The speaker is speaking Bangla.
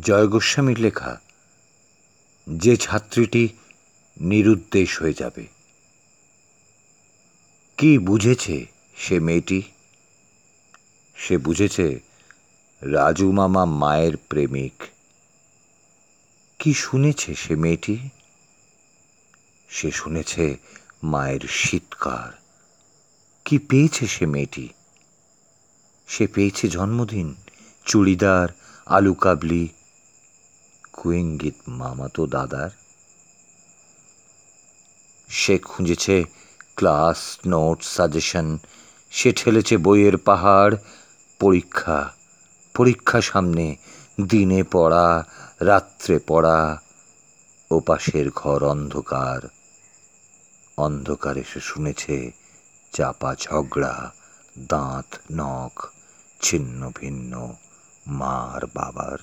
জয় গোস্বামীর লেখা, যে ছাত্রীটি নিরুদ্দেশ হয়ে যাবে। কি বুঝেছে সে মেয়েটি? সে বুঝেছে রাজু মামা মায়ের প্রেমিক। কি শুনেছে সে মেয়েটি? সে শুনেছে মায়ের শীতকার। কি পেয়েছে সে মেয়েটি? সে পেয়েছে জন্মদিন, চুড়িদার, আলু কাবলি কুইঙ্গিত মামাতো দাদার? সে খুঁজেছে ক্লাস নোট সাজেশন, সে ঠেলেছে বইয়ের পাহাড়, পরীক্ষা পরীক্ষা সামনে, দিনে পড়া, রাত্রে পড়া ওপাশের ঘর অন্ধকার। অন্ধকারে সে শুনেছে চাপা ঝগড়া, দাঁত, নখ, ছিন্ন ভিন্ন মার বাবার।